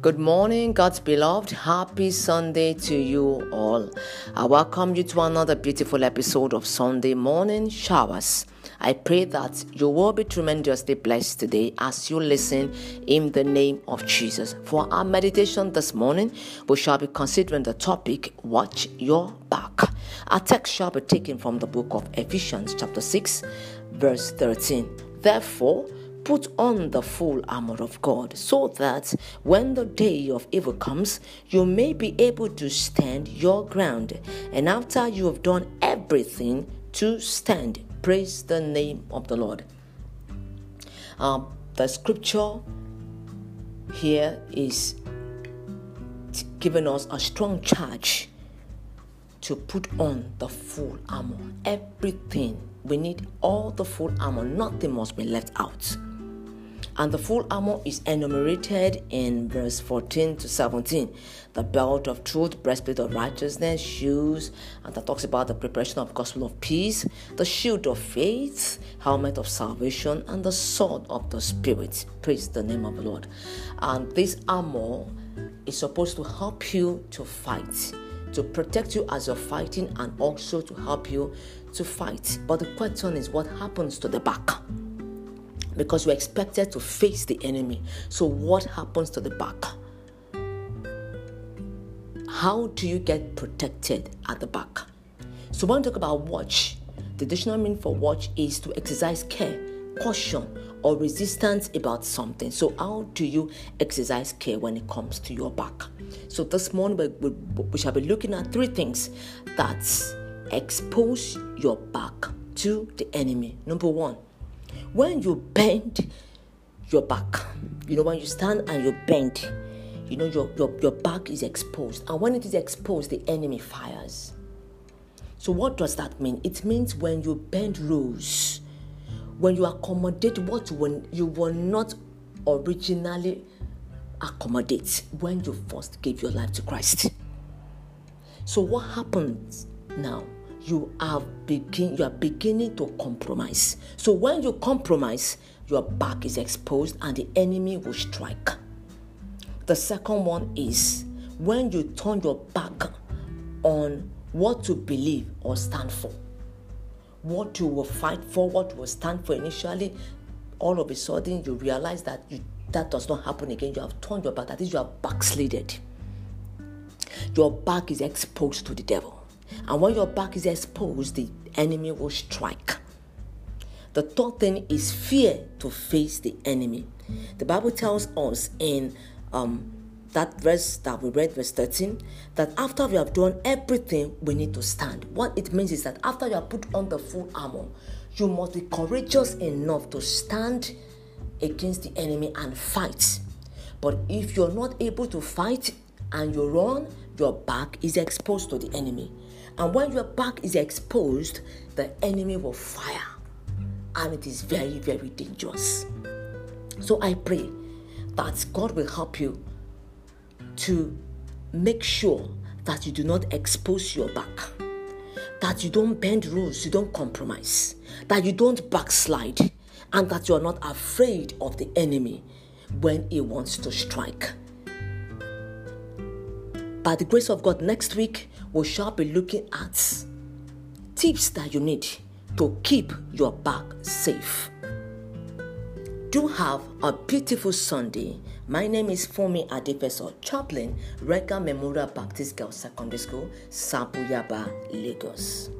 Good morning, God's beloved. Happy Sunday to you all. I welcome you to another beautiful episode of Sunday Morning Showers. I pray that you will be tremendously blessed today as you listen in the name of Jesus. For our meditation this morning, we shall be considering the topic Watch Your Back. Our text shall be taken from the book of Ephesians, chapter 6, verse 13. Therefore, put on the full armor of God so that when the day of evil comes, you may be able to stand your ground. And after you have done everything to stand, praise the name of the Lord. Um, the scripture here is giving us a strong charge to put on the full armor. Everything we need, all the full armor, nothing must be left out. And the full armor is enumerated in verse 14 to 17. The belt of truth, breastplate of righteousness, shoes, and that talks about the preparation of gospel of peace, the shield of faith, helmet of salvation, and the sword of the spirit. Praise the name of the Lord. And this armor is supposed to help you to fight to protect you as you're fighting and also to help you to fight. But the question is, what happens to the back? Because you're expected to face the enemy. So, what happens to the back? How do you get protected at the back? So, when we talk about watch, the dictionary meaning for watch is to exercise care, caution, or resistance about something. So, how do you exercise care when it comes to your back? So, this morning we, we, we shall be looking at three things that expose your back to the enemy. Number one, when you bend your back, you know, when you stand and you bend, you know, your, your, your back is exposed. And when it is exposed, the enemy fires. So, what does that mean? It means when you bend rules, when you accommodate what you were not originally accommodate when you first gave your life to Christ. So, what happens now? You are begin you are beginning to compromise. So when you compromise, your back is exposed and the enemy will strike. The second one is when you turn your back on what to believe or stand for. What you will fight for, what you will stand for initially, all of a sudden you realize that you, that does not happen again. You have turned your back, that is, you have backslided. Your back is exposed to the devil. And when your back is exposed, the enemy will strike. The third thing is fear to face the enemy. The Bible tells us in um, that verse that we read, verse 13, that after we have done everything, we need to stand. What it means is that after you have put on the full armor, you must be courageous enough to stand against the enemy and fight. But if you're not able to fight and you run, your back is exposed to the enemy. And when your back is exposed, the enemy will fire. And it is very, very dangerous. So I pray that God will help you to make sure that you do not expose your back, that you don't bend rules, you don't compromise, that you don't backslide, and that you are not afraid of the enemy when he wants to strike. By the grace of God, next week we shall be looking at tips that you need to keep your back safe. Do have a beautiful Sunday. My name is Fomi Adefeso, chaplain, Reagan Memorial Baptist Girls Secondary School, Sabo Yaba, Lagos.